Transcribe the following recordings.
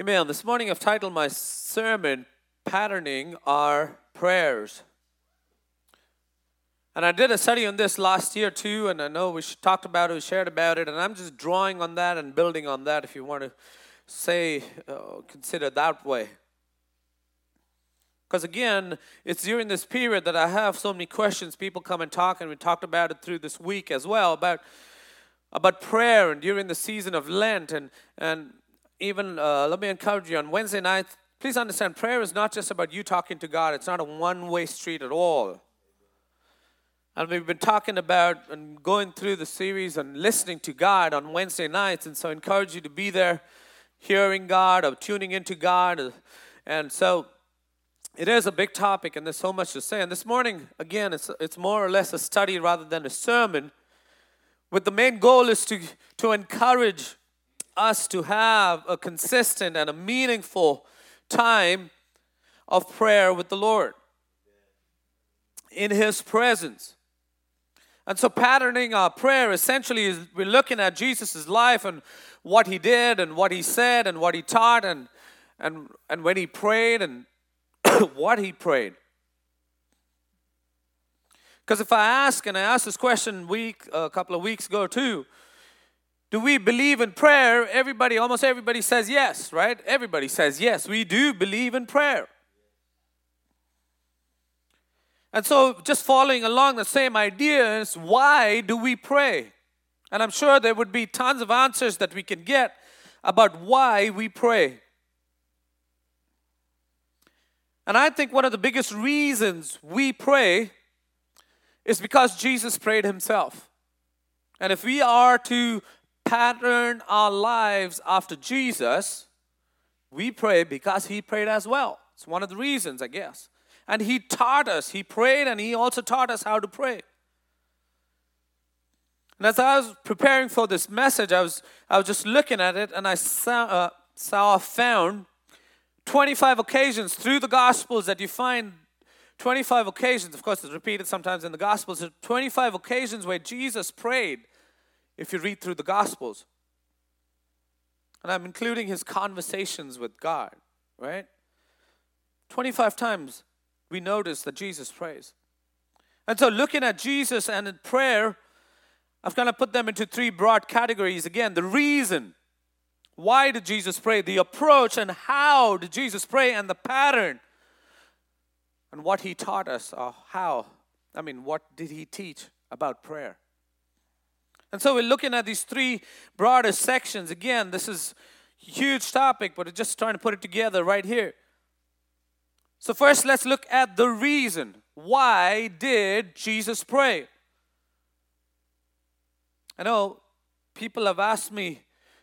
Amen. This morning I've titled my sermon, Patterning Our Prayers. And I did a study on this last year too, and I know we talked about it, we shared about it, and I'm just drawing on that and building on that if you want to say, uh, consider that way. Because again, it's during this period that I have so many questions. People come and talk, and we talked about it through this week as well about about prayer and during the season of Lent and and even uh, let me encourage you on Wednesday night. Please understand, prayer is not just about you talking to God. It's not a one-way street at all. And we've been talking about and going through the series and listening to God on Wednesday nights, and so I encourage you to be there, hearing God or tuning into God, and so it is a big topic, and there's so much to say. And this morning, again, it's, it's more or less a study rather than a sermon. But the main goal is to, to encourage us to have a consistent and a meaningful time of prayer with the Lord in His presence. And so, patterning our prayer essentially is we're looking at Jesus' life and what He did and what He said and what He taught and, and, and when He prayed and what he prayed. Because if I ask, and I asked this question week a couple of weeks ago too, do we believe in prayer? Everybody, almost everybody says yes, right? Everybody says yes. We do believe in prayer. And so, just following along the same ideas, why do we pray? And I'm sure there would be tons of answers that we can get about why we pray. And I think one of the biggest reasons we pray is because Jesus prayed himself. And if we are to pattern our lives after Jesus, we pray because he prayed as well. It's one of the reasons, I guess. And he taught us, he prayed, and he also taught us how to pray. And as I was preparing for this message, I was, I was just looking at it and I saw, uh, saw found 25 occasions through the Gospels that you find 25 occasions, of course, it's repeated sometimes in the Gospels, 25 occasions where Jesus prayed if you read through the Gospels. And I'm including his conversations with God, right? 25 times we notice that Jesus prays. And so, looking at Jesus and in prayer, I've kind of put them into three broad categories. Again, the reason why did Jesus pray? The approach and how did Jesus pray and the pattern and what he taught us or how. I mean, what did he teach about prayer? And so we're looking at these three broader sections. Again, this is huge topic, but we're just trying to put it together right here. So first let's look at the reason. Why did Jesus pray? I know people have asked me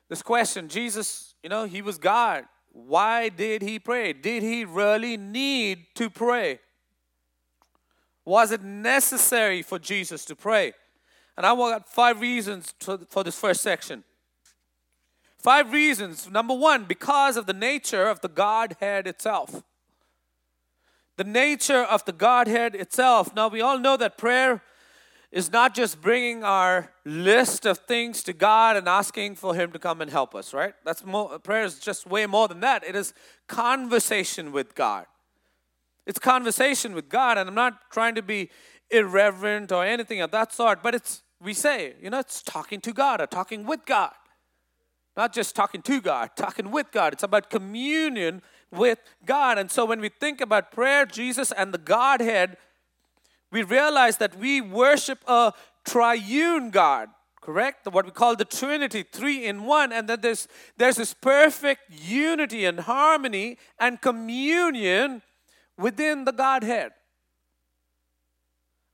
this question Jesus, you know, he was God. Why did he pray? Did he really need to pray? Was it necessary for Jesus to pray? And I got five reasons to, for this first section. Five reasons. Number one, because of the nature of the Godhead itself. The nature of the Godhead itself. Now, we all know that prayer is not just bringing our list of things to God and asking for Him to come and help us, right? That's more, prayer is just way more than that. It is conversation with God. It's conversation with God, and I'm not trying to be irreverent or anything of that sort, but it's, we say, you know, it's talking to God or talking with God. Not just talking to God, talking with God. It's about communion with God. And so when we think about prayer, Jesus and the Godhead, we realize that we worship a triune God, correct? What we call the Trinity, three in one, and that there's, there's this perfect unity and harmony and communion within the Godhead.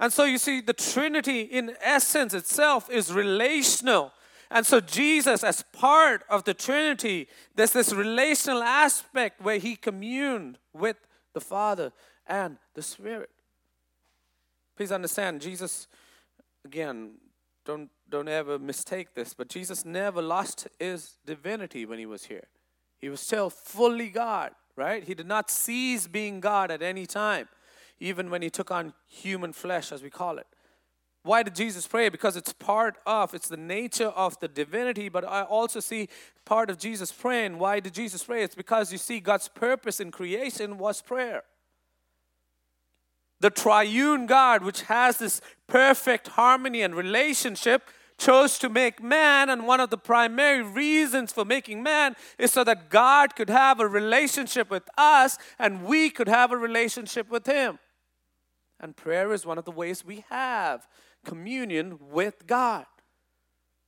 And so you see, the Trinity in essence itself is relational. And so, Jesus, as part of the Trinity, there's this relational aspect where he communed with the Father and the Spirit. Please understand, Jesus, again, don't, don't ever mistake this, but Jesus never lost his divinity when he was here. He was still fully God, right? He did not cease being God at any time, even when he took on human flesh, as we call it. Why did Jesus pray? Because it's part of, it's the nature of the divinity, but I also see part of Jesus praying. Why did Jesus pray? It's because you see God's purpose in creation was prayer. The triune God, which has this perfect harmony and relationship, chose to make man, and one of the primary reasons for making man is so that God could have a relationship with us and we could have a relationship with Him. And prayer is one of the ways we have communion with God.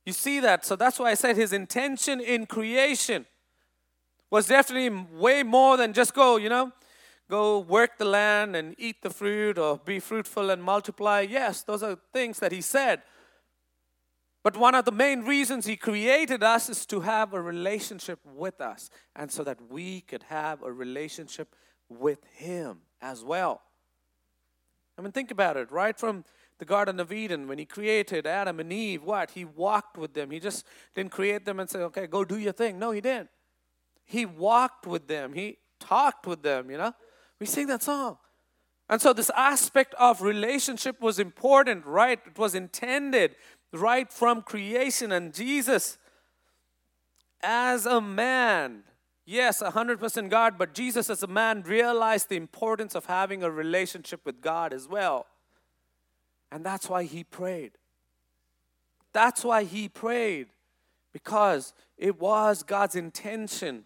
You see that? So that's why I said his intention in creation was definitely way more than just go, you know, go work the land and eat the fruit or be fruitful and multiply. Yes, those are things that he said. But one of the main reasons he created us is to have a relationship with us and so that we could have a relationship with him as well. I mean, think about it, right? From the Garden of Eden, when he created Adam and Eve, what? He walked with them. He just didn't create them and say, okay, go do your thing. No, he didn't. He walked with them. He talked with them, you know? We sing that song. And so this aspect of relationship was important, right? It was intended right from creation. And Jesus, as a man, yes, 100% God, but Jesus as a man realized the importance of having a relationship with God as well. And that's why he prayed. That's why he prayed, because it was God's intention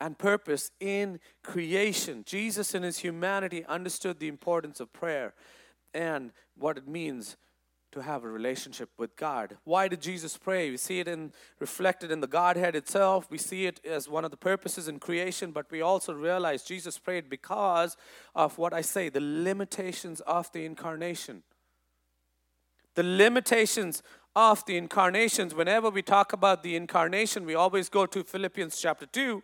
and purpose in creation. Jesus, in his humanity, understood the importance of prayer and what it means to have a relationship with God. Why did Jesus pray? We see it in reflected in the Godhead itself. We see it as one of the purposes in creation, but we also realize Jesus prayed because of what I say, the limitations of the incarnation. The limitations of the incarnations. Whenever we talk about the incarnation, we always go to Philippians chapter 2,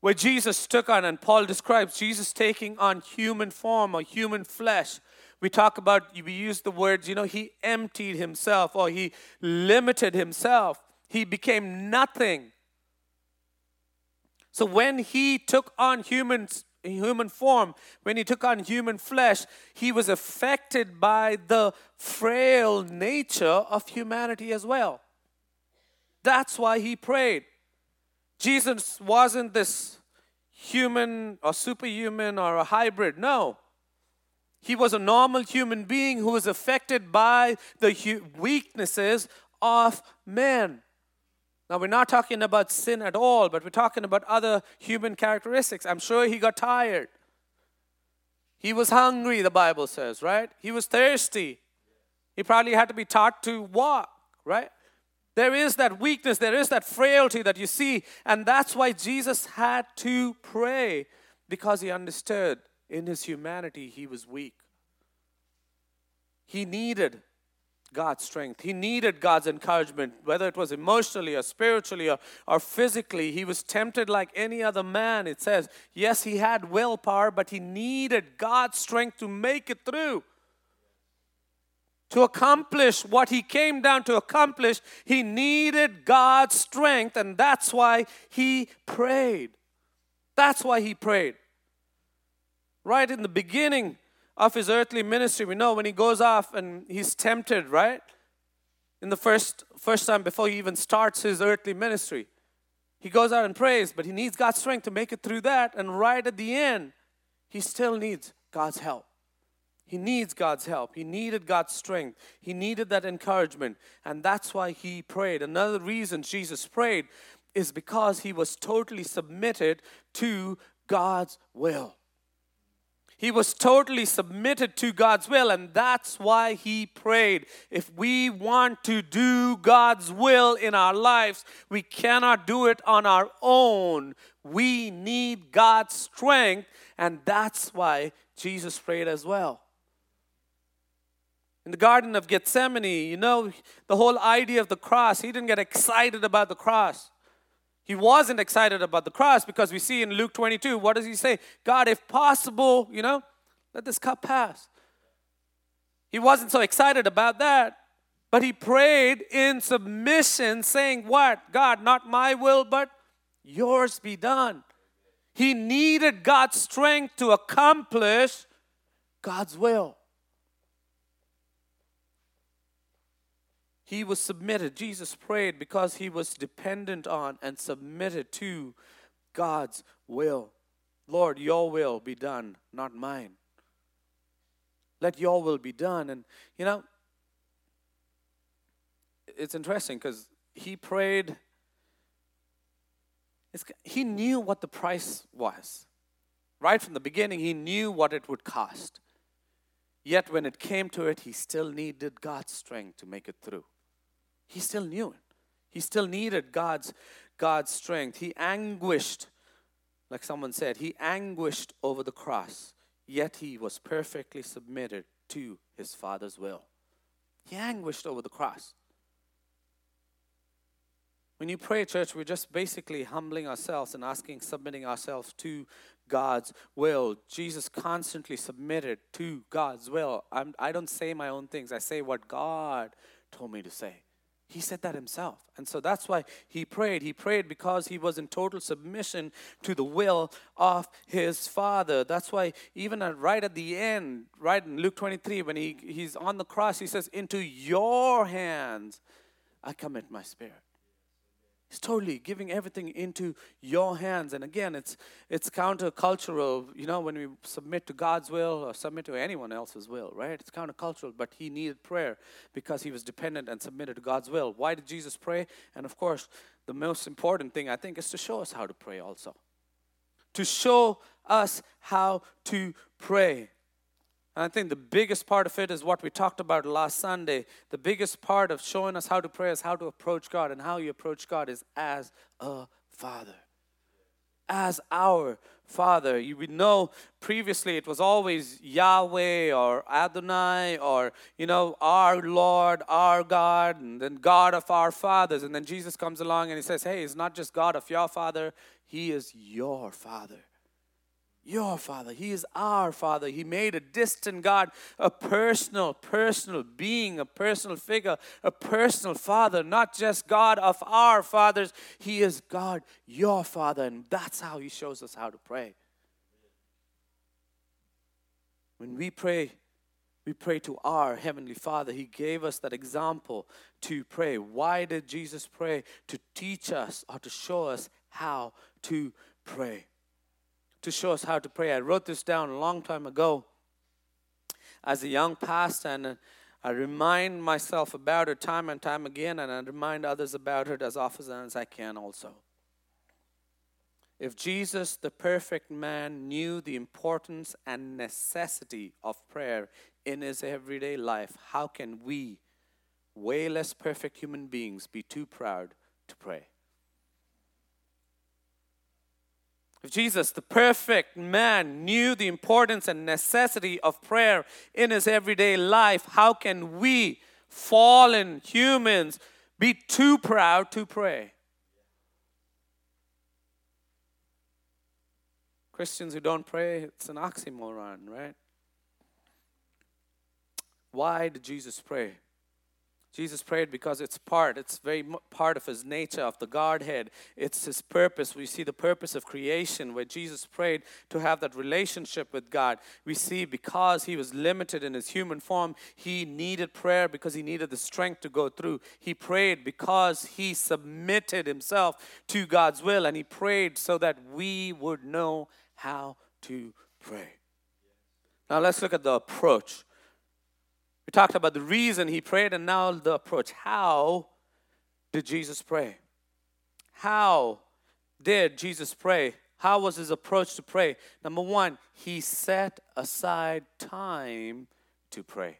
where Jesus took on, and Paul describes Jesus taking on human form or human flesh we talk about, we use the words, you know, he emptied himself or he limited himself. He became nothing. So when he took on human, human form, when he took on human flesh, he was affected by the frail nature of humanity as well. That's why he prayed. Jesus wasn't this human or superhuman or a hybrid. No. He was a normal human being who was affected by the weaknesses of men. Now, we're not talking about sin at all, but we're talking about other human characteristics. I'm sure he got tired. He was hungry, the Bible says, right? He was thirsty. He probably had to be taught to walk, right? There is that weakness, there is that frailty that you see, and that's why Jesus had to pray because he understood in his humanity, he was weak. He needed God's strength. He needed God's encouragement, whether it was emotionally or spiritually or, or physically. He was tempted like any other man. It says, yes, he had willpower, but he needed God's strength to make it through. To accomplish what he came down to accomplish, he needed God's strength, and that's why he prayed. That's why he prayed right in the beginning of his earthly ministry, we know when he goes off and he's tempted, right? In the first first time before he even starts his earthly ministry. He goes out and prays, but he needs God's strength to make it through that. And right at the end, he still needs God's help. He needs God's help. He needed God's strength. He needed that encouragement. And that's why he prayed. Another reason Jesus prayed is because he was totally submitted to God's will. He was totally submitted to God's will, and that's why he prayed. If we want to do God's will in our lives, we cannot do it on our own. We need God's strength, and that's why Jesus prayed as well. In the Garden of Gethsemane, you know, the whole idea of the cross, he didn't get excited about the cross. He wasn't excited about the cross because we see in Luke 22, what does he say? God, if possible, you know, let this cup pass. He wasn't so excited about that, but he prayed in submission, saying, What? God, not my will, but yours be done. He needed God's strength to accomplish God's will. He was submitted. Jesus prayed because he was dependent on and submitted to God's will. Lord, your will be done, not mine. Let your will be done. And, you know, it's interesting because he prayed, he knew what the price was. Right from the beginning, he knew what it would cost. Yet when it came to it, he still needed God's strength to make it through. He still knew it. He still needed God's God's strength. He anguished, like someone said, he anguished over the cross, yet he was perfectly submitted to his Father's will. He anguished over the cross. When you pray, church, we're just basically humbling ourselves and asking, submitting ourselves to God's will. Jesus constantly submitted to God's will. I'm, I do not say my own things, I say what God told me to say. He said that himself. And so that's why he prayed. He prayed because he was in total submission to the will of his Father. That's why, even at, right at the end, right in Luke 23, when he, he's on the cross, he says, Into your hands I commit my spirit. He's totally giving everything into your hands. And again, it's it's countercultural, you know, when we submit to God's will or submit to anyone else's will, right? It's countercultural, but he needed prayer because he was dependent and submitted to God's will. Why did Jesus pray? And of course, the most important thing I think is to show us how to pray also. To show us how to pray. And I think the biggest part of it is what we talked about last Sunday. The biggest part of showing us how to pray is how to approach God. And how you approach God is as a father. As our Father. You would know previously it was always Yahweh or Adonai or, you know, our Lord, our God, and then God of our fathers. And then Jesus comes along and he says, hey, he's not just God of your father, he is your Father your Father. He is our Father. He made a distant God a personal, personal being, a personal figure, a personal Father, not just God of our fathers. He is God, your Father. And that's how He shows us how to pray. When we pray, we pray to our Heavenly Father. He gave us that example to pray. Why did Jesus pray? To teach us or to show us how to pray to show us how to pray. I wrote this down a long time ago as a young pastor, and uh, I remind myself about it time and time again, and I remind others about it as often as I can also. If Jesus, the perfect man, knew the importance and necessity of prayer in his everyday life, how can we, way less perfect human beings, be too proud to pray? If Jesus, the perfect man, knew the importance and necessity of prayer in his everyday life, how can we, fallen humans, be too proud to pray? Christians who don't pray, it's an oxymoron, right? Why did Jesus pray? Jesus prayed because it's part, it's very part of his nature, of the Godhead. It's his purpose. We see the purpose of creation where Jesus prayed to have that relationship with God. We see because he was limited in his human form, he needed prayer because he needed the strength to go through. He prayed because he submitted himself to God's will and he prayed so that we would know how to pray. Now let's look at the approach. We talked about the reason he prayed and now the approach. How did Jesus pray? How did Jesus pray? How was his approach to pray? Number one, he set aside time to pray.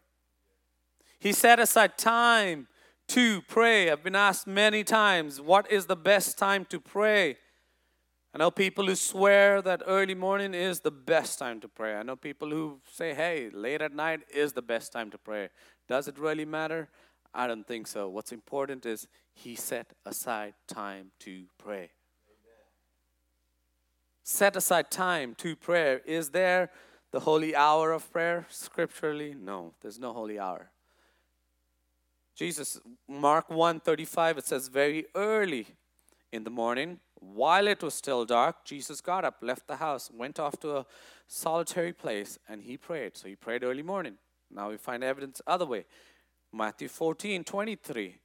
He set aside time to pray. I've been asked many times, what is the best time to pray? I know people who swear that early morning is the best time to pray. I know people who say, hey, late at night is the best time to pray. Does it really matter? I don't think so. What's important is he set aside time to pray. Amen. Set aside time to prayer. Is there the holy hour of prayer scripturally? No, there's no holy hour. Jesus, Mark 1:35, it says very early in the morning while it was still dark, Jesus got up, left the house, went off to a solitary place, and he prayed. So he prayed early morning. Now we find evidence other way. Matthew 14 23.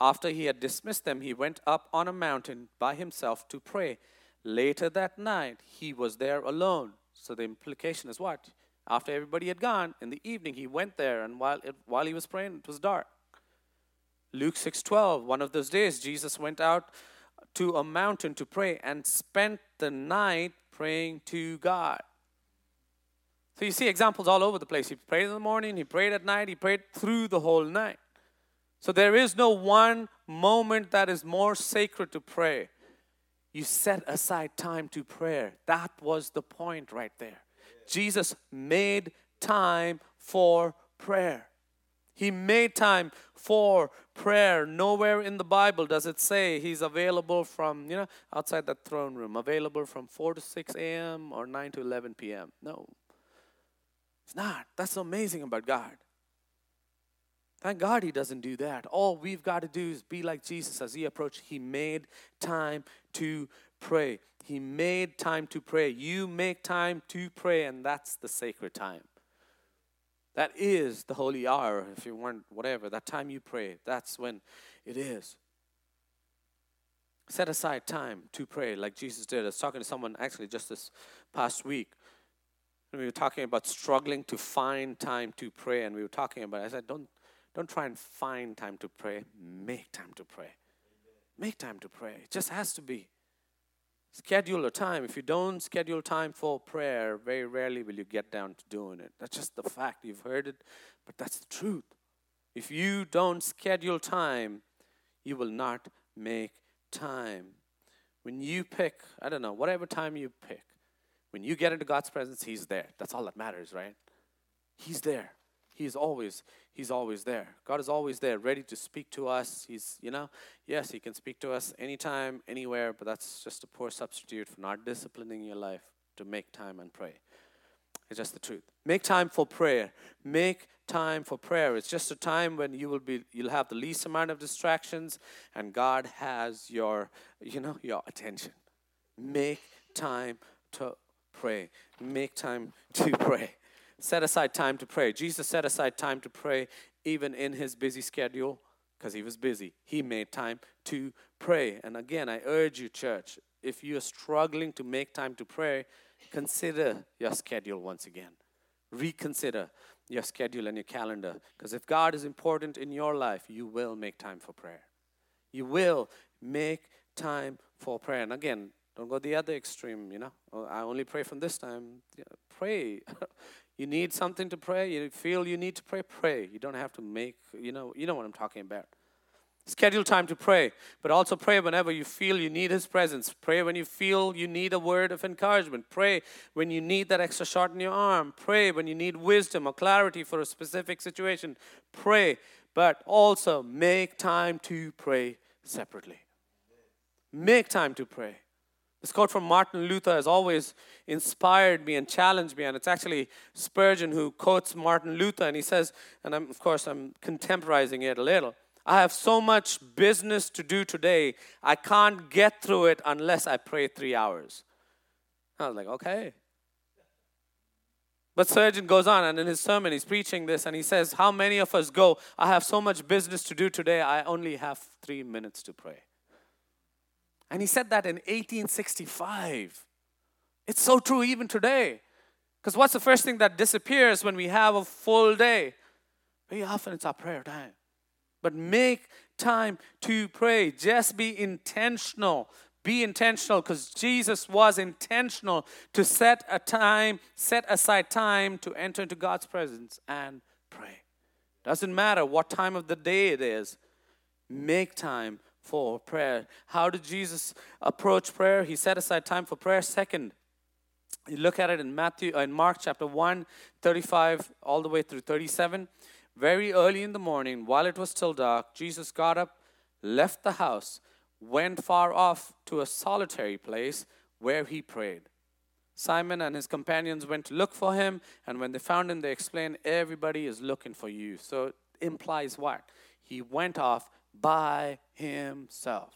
After he had dismissed them, he went up on a mountain by himself to pray. Later that night, he was there alone. So the implication is what? After everybody had gone, in the evening, he went there, and while, it, while he was praying, it was dark. Luke 6:12 One of those days Jesus went out to a mountain to pray and spent the night praying to God. So you see examples all over the place. He prayed in the morning, he prayed at night, he prayed through the whole night. So there is no one moment that is more sacred to pray. You set aside time to prayer. That was the point right there. Jesus made time for prayer. He made time for prayer. Nowhere in the Bible does it say he's available from, you know, outside the throne room, available from 4 to 6 a.m. or 9 to 11 p.m. No. It's not. That's amazing about God. Thank God he doesn't do that. All we've got to do is be like Jesus as he approached. He made time to pray. He made time to pray. You make time to pray, and that's the sacred time. That is the holy hour, if you want, whatever, that time you pray, that's when it is. Set aside time to pray like Jesus did. I was talking to someone actually just this past week. And we were talking about struggling to find time to pray, and we were talking about, I said, don't, don't try and find time to pray, make time to pray. Make time to pray. It just has to be. Schedule a time. If you don't schedule time for prayer, very rarely will you get down to doing it. That's just the fact. You've heard it, but that's the truth. If you don't schedule time, you will not make time. When you pick, I don't know, whatever time you pick, when you get into God's presence, He's there. That's all that matters, right? He's there. He's always, He's always there. God is always there, ready to speak to us. He's, you know, yes, He can speak to us anytime, anywhere, but that's just a poor substitute for not disciplining your life to make time and pray. It's just the truth. Make time for prayer. Make time for prayer. It's just a time when you will be you'll have the least amount of distractions and God has your, you know, your attention. Make time to pray. Make time to pray set aside time to pray. Jesus set aside time to pray even in his busy schedule because he was busy. He made time to pray. And again, I urge you, church, if you're struggling to make time to pray, consider your schedule once again. Reconsider your schedule and your calendar. Because if God is important in your life, you will make time for prayer. You will make time for prayer. And again, don't go the other extreme, you know. Oh, I only pray from this time. Yeah, pray. You need something to pray, you feel you need to pray, pray. You don't have to make, you know, you know what I'm talking about. Schedule time to pray, but also pray whenever you feel you need His presence. Pray when you feel you need a word of encouragement. Pray when you need that extra shot in your arm. Pray when you need wisdom or clarity for a specific situation. Pray, but also make time to pray separately. Make time to pray. This quote from Martin Luther has always inspired me and challenged me, and it's actually Spurgeon who quotes Martin Luther, and he says, and I'm, of course I'm contemporizing it a little. I have so much business to do today, I can't get through it unless I pray three hours. I was like, okay. But Spurgeon goes on, and in his sermon, he's preaching this, and he says, How many of us go, I have so much business to do today, I only have three minutes to pray. And he said that in 1865. It's so true even today. Because what's the first thing that disappears when we have a full day? Very often it's our prayer time. But make time to pray. Just be intentional. Be intentional because Jesus was intentional to set a time, set aside time to enter into God's presence and pray. Doesn't matter what time of the day it is, make time for prayer. How did Jesus approach prayer? He set aside time for prayer. Second, you look at it in Matthew uh, in Mark chapter 1, 35 all the way through 37. Very early in the morning, while it was still dark, Jesus got up, left the house, went far off to a solitary place where he prayed. Simon and his companions went to look for him, and when they found him, they explained, Everybody is looking for you. So implies what? He went off by himself.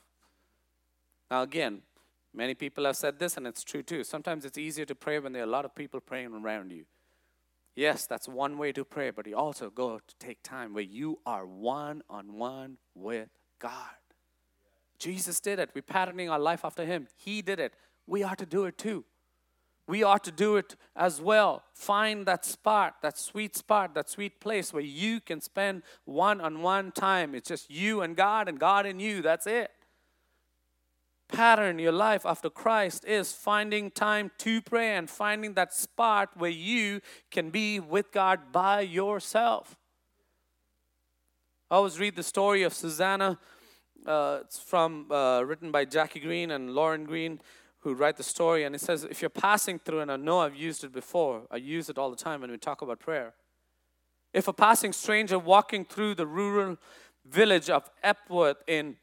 Now, again, many people have said this, and it's true too. Sometimes it's easier to pray when there are a lot of people praying around you. Yes, that's one way to pray, but you also go to take time where you are one on one with God. Jesus did it. We're patterning our life after Him. He did it. We are to do it too. We ought to do it as well. Find that spot, that sweet spot, that sweet place where you can spend one on one time. It's just you and God and God and you. That's it. Pattern your life after Christ is finding time to pray and finding that spot where you can be with God by yourself. I always read the story of Susanna. Uh, it's from uh, written by Jackie Green and Lauren Green who write the story, and it says, if you're passing through, and I know I've used it before, I use it all the time when we talk about prayer. If a passing stranger walking through the rural village of Epworth in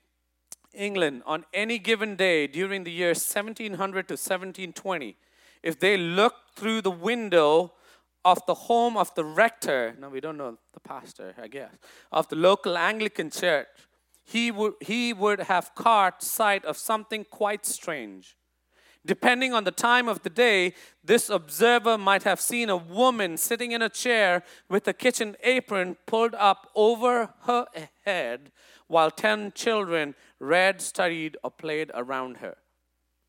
England on any given day during the year 1700 to 1720, if they looked through the window of the home of the rector, now we don't know the pastor, I guess, of the local Anglican church, he would, he would have caught sight of something quite strange. Depending on the time of the day, this observer might have seen a woman sitting in a chair with a kitchen apron pulled up over her head while 10 children read, studied, or played around her.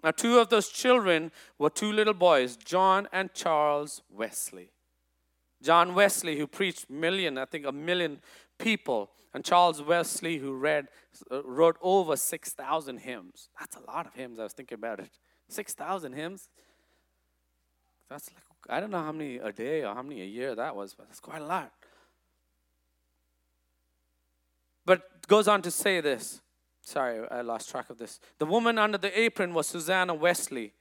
Now, two of those children were two little boys, John and Charles Wesley. John Wesley, who preached million, I think a million people, and Charles Wesley, who read, uh, wrote over 6,000 hymns. That's a lot of hymns. I was thinking about it. 6,000 hymns. That's like, I don't know how many a day or how many a year that was, but that's quite a lot. But goes on to say this. Sorry, I lost track of this. The woman under the apron was Susanna Wesley,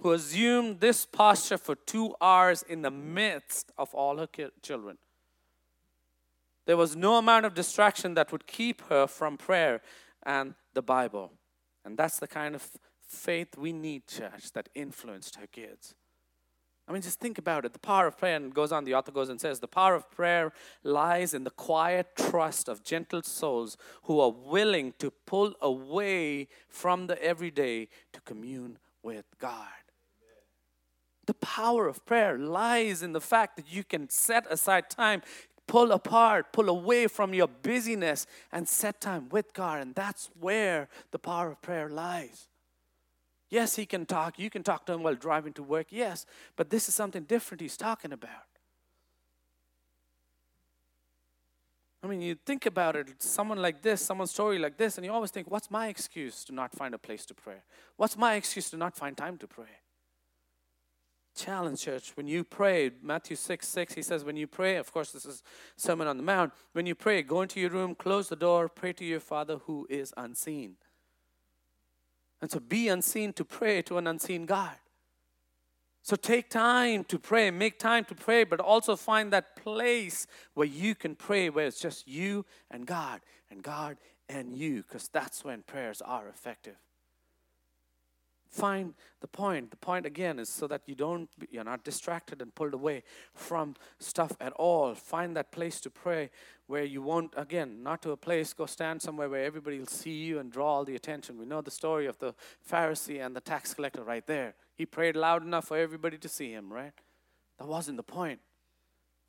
who assumed this posture for two hours in the midst of all her children. There was no amount of distraction that would keep her from prayer and the Bible. And that's the kind of faith we need, church, that influenced her kids. I mean, just think about it. The power of prayer, and goes on, the author goes and says, the power of prayer lies in the quiet trust of gentle souls who are willing to pull away from the everyday to commune with God. The power of prayer lies in the fact that you can set aside time, pull apart, pull away from your busyness, and set time with God. And that's where the power of prayer lies. Yes, he can talk. You can talk to him while driving to work. Yes, but this is something different he's talking about. I mean, you think about it, someone like this, someone's story like this, and you always think, what's my excuse to not find a place to pray? What's my excuse to not find time to pray? Challenge, church, when you pray, Matthew 6 6, he says, when you pray, of course, this is Sermon on the Mount, when you pray, go into your room, close the door, pray to your Father who is unseen. And so be unseen to pray to an unseen God. So take time to pray, make time to pray, but also find that place where you can pray where it's just you and God and God and you, because that's when prayers are effective find the point. The point again is so that you don't you're not distracted and pulled away from stuff at all. Find that place to pray where you won't again not to a place go stand somewhere where everybody will see you and draw all the attention. We know the story of the pharisee and the tax collector right there. He prayed loud enough for everybody to see him right? That wasn't the point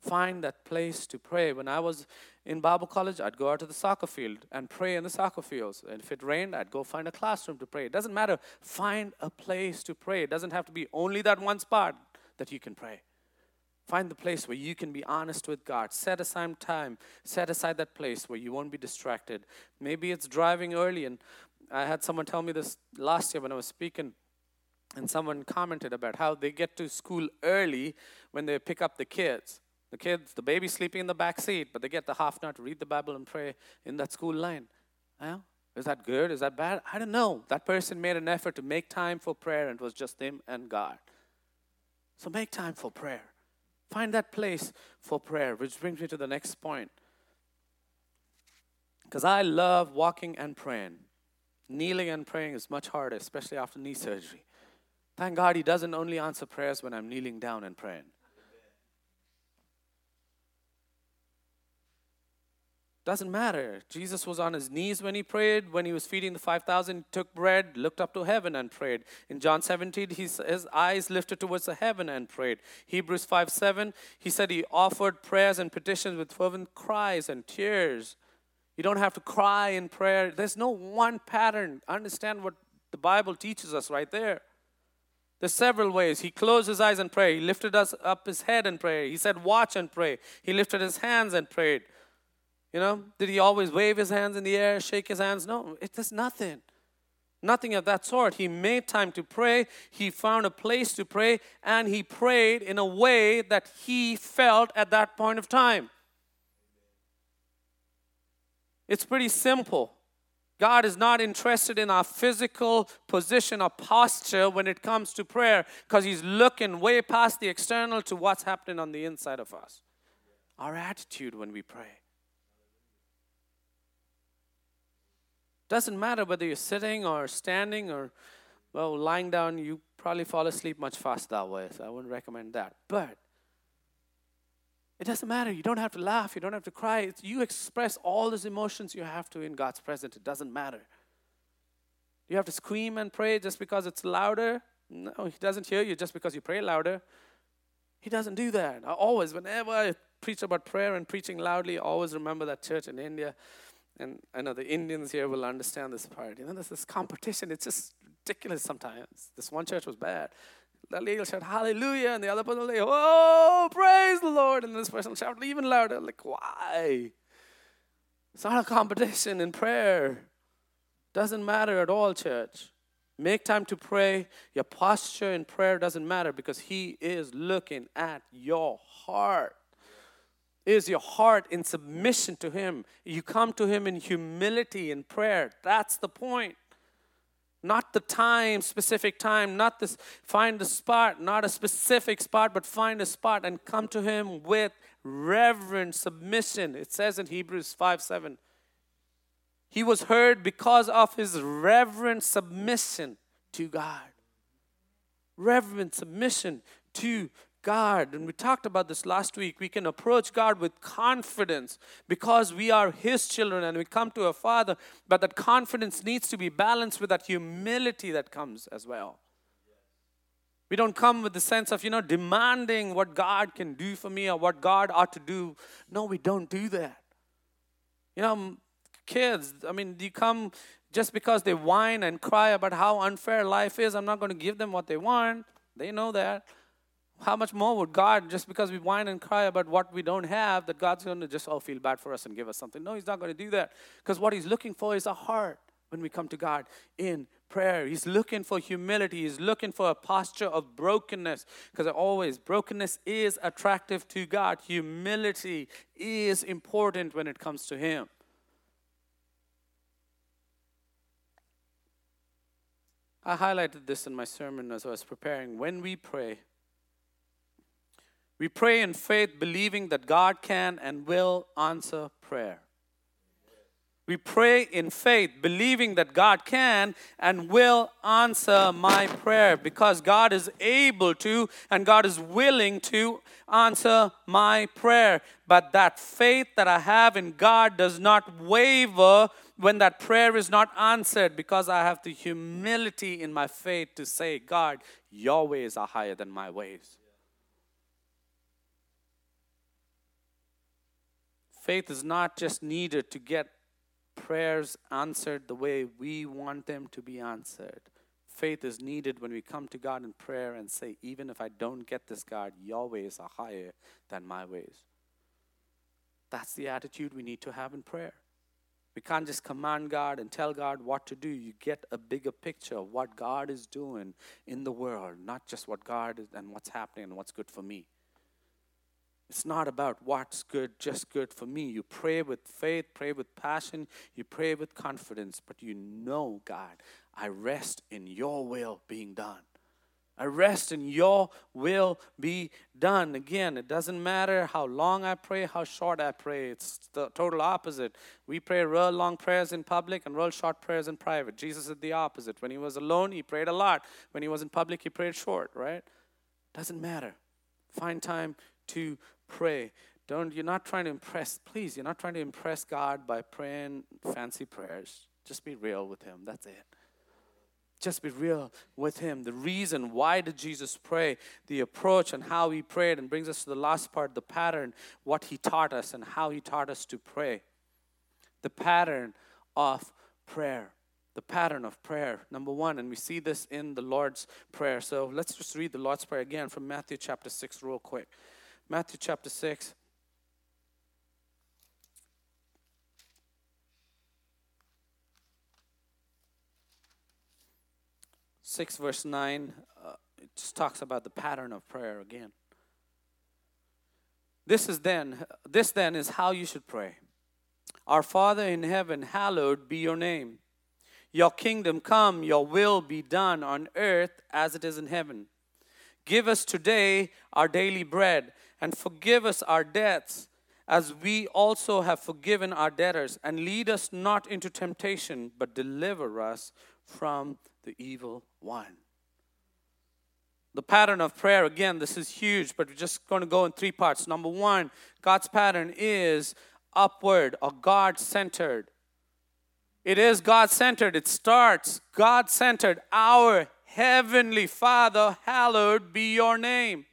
find that place to pray. When I was in Bible college, I'd go out to the soccer field and pray in the soccer fields. And if it rained, I'd go find a classroom to pray. It doesn't matter. Find a place to pray. It doesn't have to be only that one spot that you can pray. Find the place where you can be honest with God. Set aside time. Set aside that place where you won't be distracted. Maybe it's driving early. And I had someone tell me this last year when I was speaking. And someone commented about how they get to school early when they pick up the kids the kids, the baby sleeping in the back seat, but they get the half to read the Bible and pray in that school line. Well, is that good? Is that bad? I don't know. That person made an effort to make time for prayer, and it was just them and God. So make time for prayer. Find that place for prayer, which brings me to the next point. Because I love walking and praying. Kneeling and praying is much harder, especially after knee surgery. Thank God He doesn't only answer prayers when I'm kneeling down and praying. Doesn't matter. Jesus was on his knees when he prayed. When he was feeding the 5,000, he took bread, looked up to heaven and prayed. In John 17, his, his eyes lifted towards the heaven and prayed. Hebrews 5 7, he said he offered prayers and petitions with fervent cries and tears. You don't have to cry in prayer. There's no one pattern. Understand what the Bible teaches us right there. There's several ways. He closed his eyes and prayed. He lifted us up his head and prayed. He said, Watch and pray. He lifted his hands and prayed. You know, did he always wave his hands in the air, shake his hands? No, it is nothing. Nothing of that sort. He made time to pray. He found a place to pray, and he prayed in a way that he felt at that point of time. It's pretty simple. God is not interested in our physical position or posture when it comes to prayer because He's looking way past the external to what's happening on the inside of us. Our attitude when we pray. Doesn't matter whether you're sitting or standing or, well, lying down, you probably fall asleep much faster that way, so I wouldn't recommend that. But it doesn't matter. You don't have to laugh, you don't have to cry. It's, you express all those emotions you have to in God's presence. It doesn't matter. You have to scream and pray just because it's louder? No, He doesn't hear you just because you pray louder. He doesn't do that. I always, whenever I preach about prayer and preaching loudly, I always remember that church in India and I know the Indians here will understand this part. You know, there's this competition. It's just ridiculous sometimes. This one church was bad. The will shout hallelujah, and the other person will say, Oh, praise the Lord. And this person will shout even louder. Like, why? It's not a competition in prayer. Doesn't matter at all, church. Make time to pray. Your posture in prayer doesn't matter because He is looking at your heart. Is your heart in submission to Him? You come to Him in humility in prayer. That's the point. Not the time, specific time, not this, find a spot, not a specific spot, but find a spot and come to Him with reverent submission. It says in Hebrews 5 7. He was heard because of his reverent submission to God. Reverent submission to God, and we talked about this last week, we can approach God with confidence because we are His children and we come to a Father, but that confidence needs to be balanced with that humility that comes as well. We don't come with the sense of, you know, demanding what God can do for me or what God ought to do. No, we don't do that. You know, kids, I mean, you come just because they whine and cry about how unfair life is, I'm not going to give them what they want. They know that. How much more would God, just because we whine and cry about what we don't have, that God's going to just oh feel bad for us and give us something? No, He's not going to do that. Because what He's looking for is a heart when we come to God in prayer. He's looking for humility. He's looking for a posture of brokenness. Because always, brokenness is attractive to God. Humility is important when it comes to Him. I highlighted this in my sermon as I was preparing. When we pray, we pray in faith, believing that God can and will answer prayer. We pray in faith, believing that God can and will answer my prayer because God is able to and God is willing to answer my prayer. But that faith that I have in God does not waver when that prayer is not answered because I have the humility in my faith to say, God, your ways are higher than my ways. Faith is not just needed to get prayers answered the way we want them to be answered. Faith is needed when we come to God in prayer and say, even if I don't get this, God, your ways are higher than my ways. That's the attitude we need to have in prayer. We can't just command God and tell God what to do. You get a bigger picture of what God is doing in the world, not just what God is and what's happening and what's good for me. It's not about what's good, just good for me. You pray with faith, pray with passion, you pray with confidence, but you know, God, I rest in your will being done. I rest in your will be done. Again, it doesn't matter how long I pray, how short I pray. It's the total opposite. We pray real long prayers in public and real short prayers in private. Jesus did the opposite. When he was alone, he prayed a lot. When he was in public, he prayed short, right? Doesn't matter. Find time to pray. Don't, you're not trying to impress, please, you're not trying to impress God by praying fancy prayers. Just be real with Him. That's it. Just be real with Him. The reason why did Jesus pray, the approach and how He prayed, and brings us to the last part, the pattern, what He taught us and how He taught us to pray. The pattern of prayer. The pattern of prayer. Number one, and we see this in the Lord's Prayer. So let's just read the Lord's Prayer again from Matthew chapter 6, real quick. Matthew chapter 6. 6 verse 9 uh, it just talks about the pattern of prayer again. This is then this then is how you should pray. Our father in heaven hallowed be your name. Your kingdom come your will be done on earth as it is in heaven. Give us today our daily bread and forgive us our debts as we also have forgiven our debtors and lead us not into temptation but deliver us from the evil one. The pattern of prayer, again, this is huge, but we're just going to go in three parts. Number one, God's pattern is upward or God centered. It is God centered. It starts God centered. Our heavenly Father, hallowed be your name.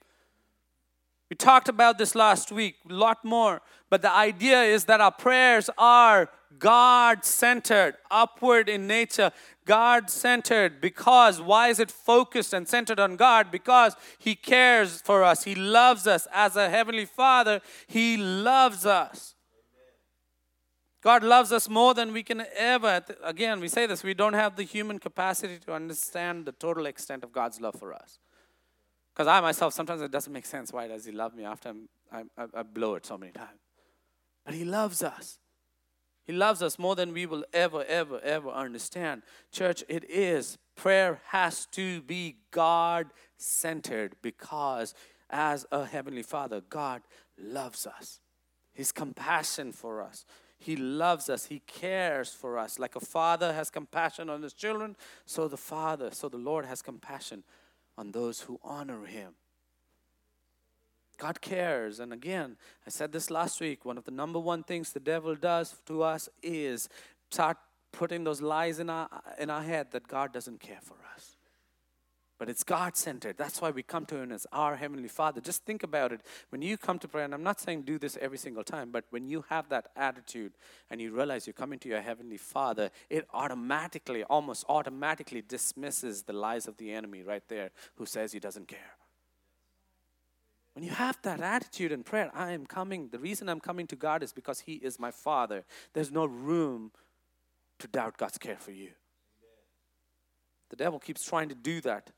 We talked about this last week, a lot more, but the idea is that our prayers are God centered, upward in nature. God centered because why is it focused and centered on God? Because He cares for us, He loves us. As a Heavenly Father, He loves us. God loves us more than we can ever. Again, we say this we don't have the human capacity to understand the total extent of God's love for us. Because I myself, sometimes it doesn't make sense. Why does He love me after i I, I blow it so many times? But He loves us. He loves us more than we will ever, ever, ever understand. Church, it is. Prayer has to be God centered because, as a Heavenly Father, God loves us. His compassion for us. He loves us. He cares for us. Like a father has compassion on his children, so the Father, so the Lord has compassion on those who honor Him. God cares. And again, I said this last week one of the number one things the devil does to us is start putting those lies in our, in our head that God doesn't care for us. But it's God centered. That's why we come to Him as our Heavenly Father. Just think about it. When you come to prayer, and I'm not saying do this every single time, but when you have that attitude and you realize you're coming to your Heavenly Father, it automatically, almost automatically dismisses the lies of the enemy right there who says He doesn't care. When you have that attitude in prayer, I am coming. The reason I'm coming to God is because He is my Father. There's no room to doubt God's care for you. The devil keeps trying to do that.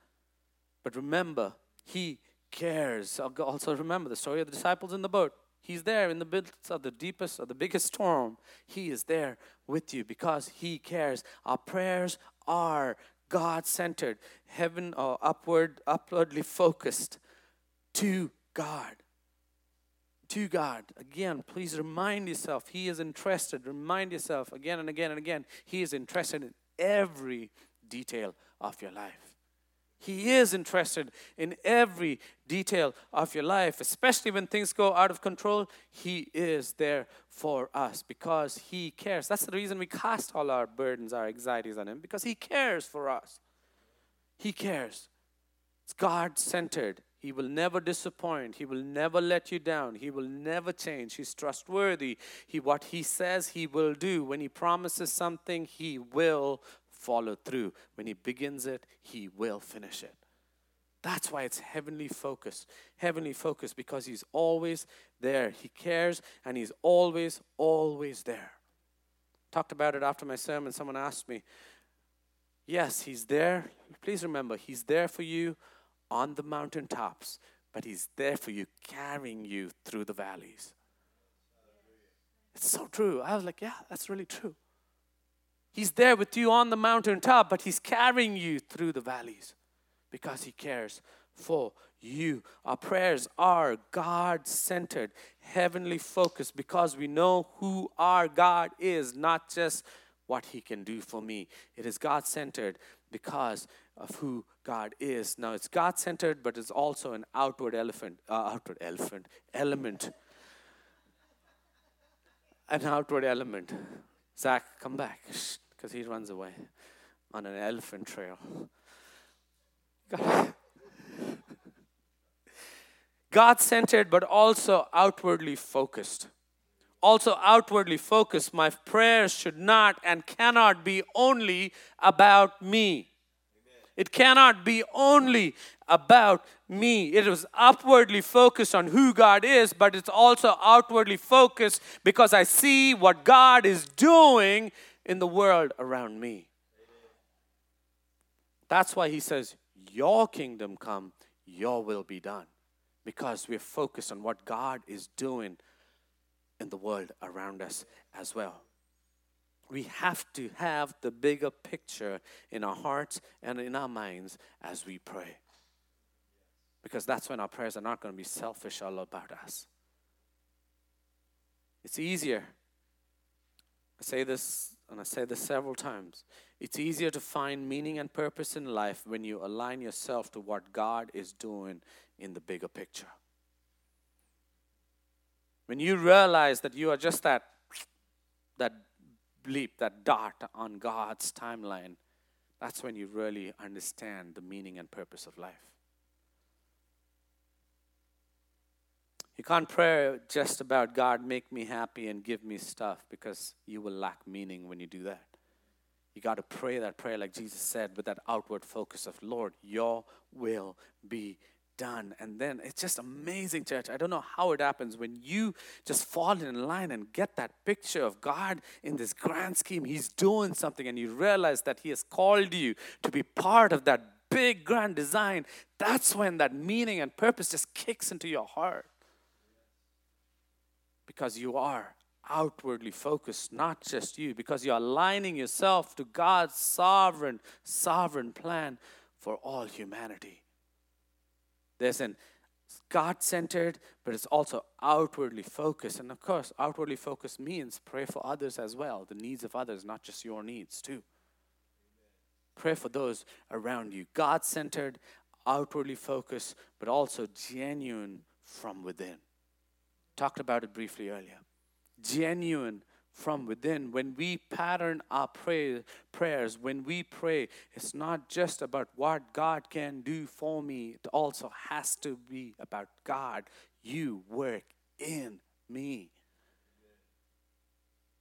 But remember, He cares. Also, remember the story of the disciples in the boat. He's there in the midst of the deepest or the biggest storm. He is there with you because He cares. Our prayers are God centered, heaven or upward, upwardly focused to God. To God. Again, please remind yourself, He is interested. Remind yourself again and again and again, He is interested in every detail of your life. He is interested in every detail of your life, especially when things go out of control. He is there for us because He cares. That's the reason we cast all our burdens, our anxieties on Him, because He cares for us. He cares. It's God centered. He will never disappoint. He will never let you down. He will never change. He's trustworthy. He what he says he will do. When he promises something, he will follow through. When he begins it, he will finish it. That's why it's heavenly focus. Heavenly focus because he's always there. He cares and he's always always there. Talked about it after my sermon. Someone asked me, "Yes, he's there. Please remember, he's there for you." on the mountaintops, but He's there for you, carrying you through the valleys. It's so true. I was like, yeah, that's really true. He's there with you on the mountaintop, but He's carrying you through the valleys because He cares for you. Our prayers are God centered, heavenly focused because we know who our God is, not just what He can do for me. It is God centered because of who God is. Now it's God centered, but it's also an outward elephant, uh, outward elephant element an outward element. Zach, come back, because he runs away on an elephant trail. God centered, but also outwardly focused. Also, outwardly focused. My prayers should not and cannot be only about me. It cannot be only about me. It was upwardly focused on who God is, but it's also outwardly focused because I see what God is doing in the world around me. That's why he says, Your kingdom come, your will be done. Because we're focused on what God is doing in the world around us as well we have to have the bigger picture in our hearts and in our minds as we pray. Because that's when our prayers are not going to be selfish all about us. It's easier. I say this, and I say this several times. It's easier to find meaning and purpose in life when you align yourself to what God is doing in the bigger picture. When you realize that you are just that, that bleep, that dot on God's timeline, that's when you really understand the meaning and purpose of life. You can't pray just about God, make me happy and give me stuff because you will lack meaning when you do that. You got to pray that prayer, like Jesus said, with that outward focus of, Lord, your will be done. And then it's just amazing, church. I don't know how it happens when you just fall in line and get that picture of God in this grand scheme. He's doing something, and you realize that He has called you to be part of that big grand design. That's when that meaning and purpose just kicks into your heart. Because you are outwardly focused, not just you, because you're aligning yourself to God's sovereign, sovereign plan for all humanity. There's an God centered, but it's also outwardly focused. And of course, outwardly focused means pray for others as well, the needs of others, not just your needs, too. Pray for those around you. God centered, outwardly focused, but also genuine from within. Talked about it briefly earlier. Genuine from within. When we pattern our pray, prayers, when we pray, it's not just about what God can do for me, it also has to be about God. You work in me.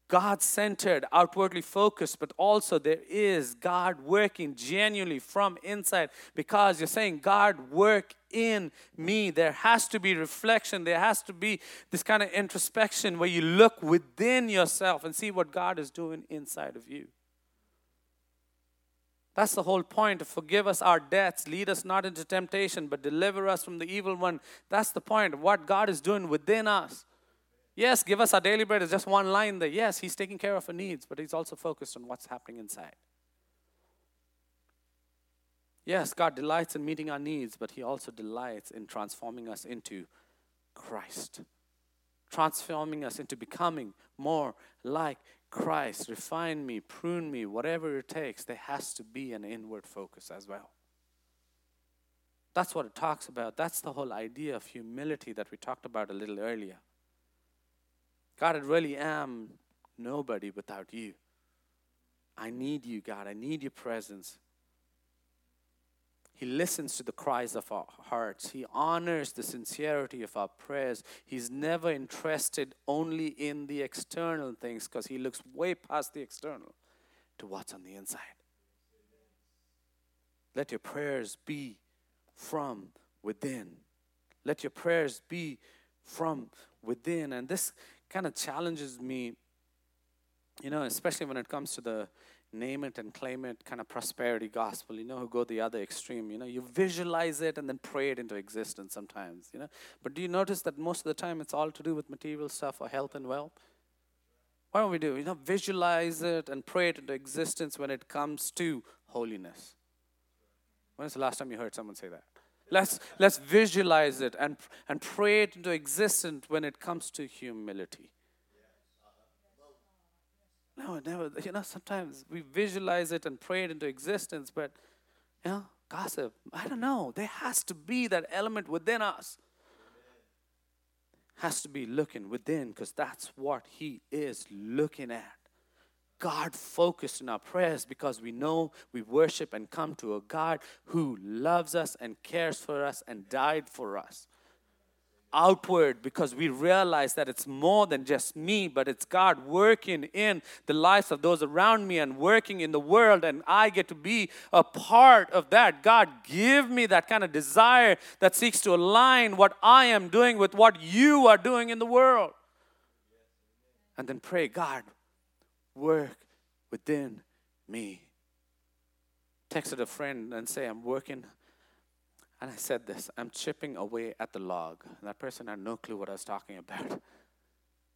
God centered, outwardly focused, but also there is God working genuinely from inside because you're saying, God, work in me. There has to be reflection, there has to be this kind of introspection where you look within yourself and see what God is doing inside of you. That's the whole point. To forgive us our debts, lead us not into temptation, but deliver us from the evil one. That's the point of what God is doing within us. Yes, give us our daily bread is just one line there. Yes, He's taking care of our needs, but He's also focused on what's happening inside. Yes, God delights in meeting our needs, but He also delights in transforming us into Christ, transforming us into becoming more like Christ. Refine me, prune me, whatever it takes. There has to be an inward focus as well. That's what it talks about. That's the whole idea of humility that we talked about a little earlier. God, I really am nobody without you. I need you, God. I need your presence. He listens to the cries of our hearts. He honors the sincerity of our prayers. He's never interested only in the external things because he looks way past the external to what's on the inside. Let your prayers be from within. Let your prayers be from within. And this kind of challenges me, you know, especially when it comes to the name it and claim it kind of prosperity gospel, you know, who go the other extreme. You know, you visualize it and then pray it into existence sometimes, you know. But do you notice that most of the time it's all to do with material stuff or health and wealth? Why don't we do? You know, visualize it and pray it into existence when it comes to holiness. When is the last time you heard someone say that? Let's, let's visualize it and, and pray it into existence when it comes to humility. No, never. You know, sometimes we visualize it and pray it into existence, but, you know, gossip, I don't know. There has to be that element within us. has to be looking within because that's what He is looking at. God focused in our prayers because we know we worship and come to a God who loves us and cares for us and died for us outward because we realize that it's more than just me, but it's God working in the lives of those around me and working in the world, and I get to be a part of that. God, give me that kind of desire that seeks to align what I am doing with what you are doing in the world. And then pray, God, work within me. Texted a friend and say, I'm working and I said this I'm chipping away at the log. And that person had no clue what I was talking about.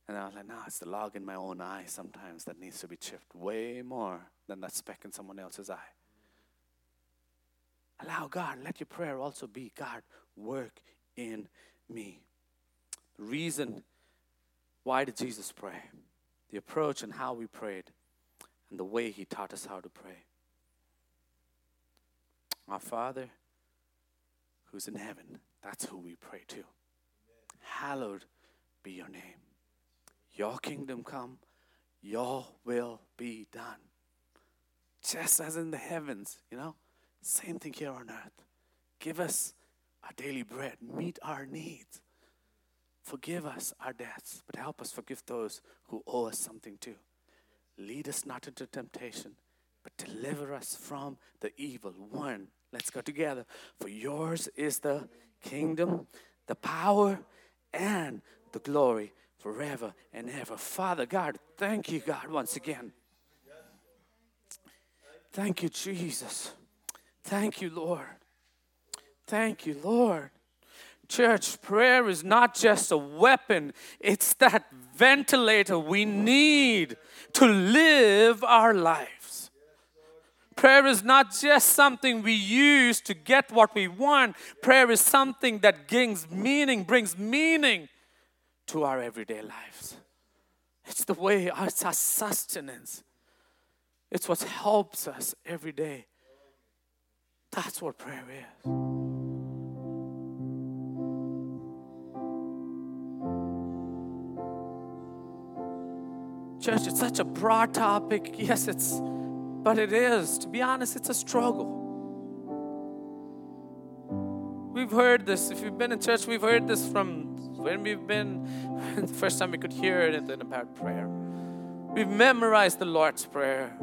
And I was like, no, it's the log in my own eye sometimes that needs to be chipped way more than that speck in someone else's eye. Allow God, let your prayer also be God, work in me. The reason why did Jesus pray? The approach and how we prayed, and the way he taught us how to pray. Our Father, who's in heaven. That's who we pray to. Hallowed be your name. Your kingdom come, your will be done. Just as in the heavens, you know, same thing here on earth. Give us our daily bread, meet our needs. Forgive us our debts, but help us forgive those who owe us something too. Lead us not into temptation, but deliver us from the evil one. Let's go together. For yours is the kingdom, the power, and the glory forever and ever. Father God, thank you, God, once again. Thank you, Jesus. Thank you, Lord. Thank you, Lord. Church, prayer is not just a weapon, it's that ventilator we need to live our life. Prayer is not just something we use to get what we want. Prayer is something that brings meaning, brings meaning to our everyday lives. It's the way, it's our sustenance. It's what helps us every day. That's what prayer is. Church, it's such a broad topic. Yes, it's but it is, to be honest, it's a struggle. We've heard this. If you've been in church, we've heard this from when we've been, the first time we could hear it, then about prayer. We've memorized the Lord's Prayer.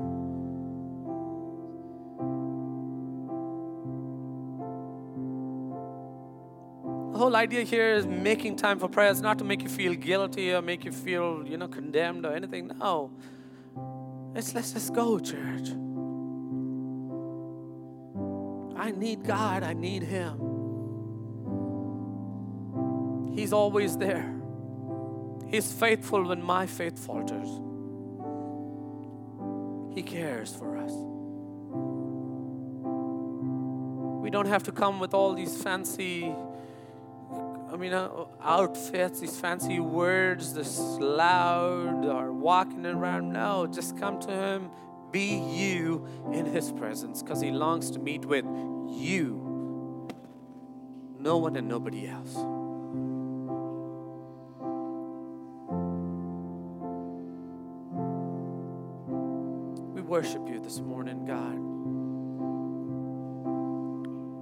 The whole idea here is making time for prayer. It's not to make you feel guilty or make you feel, you know, condemned or anything. No. Let's let's just go, church. I need God, I need Him. He's always there. He's faithful when my faith falters. He cares for us. We don't have to come with all these fancy mean, uh, outfits, these fancy words, this loud or walking around. No, just come to Him, be you in His presence because He longs to meet with you, no one and nobody else. We worship you this morning, God.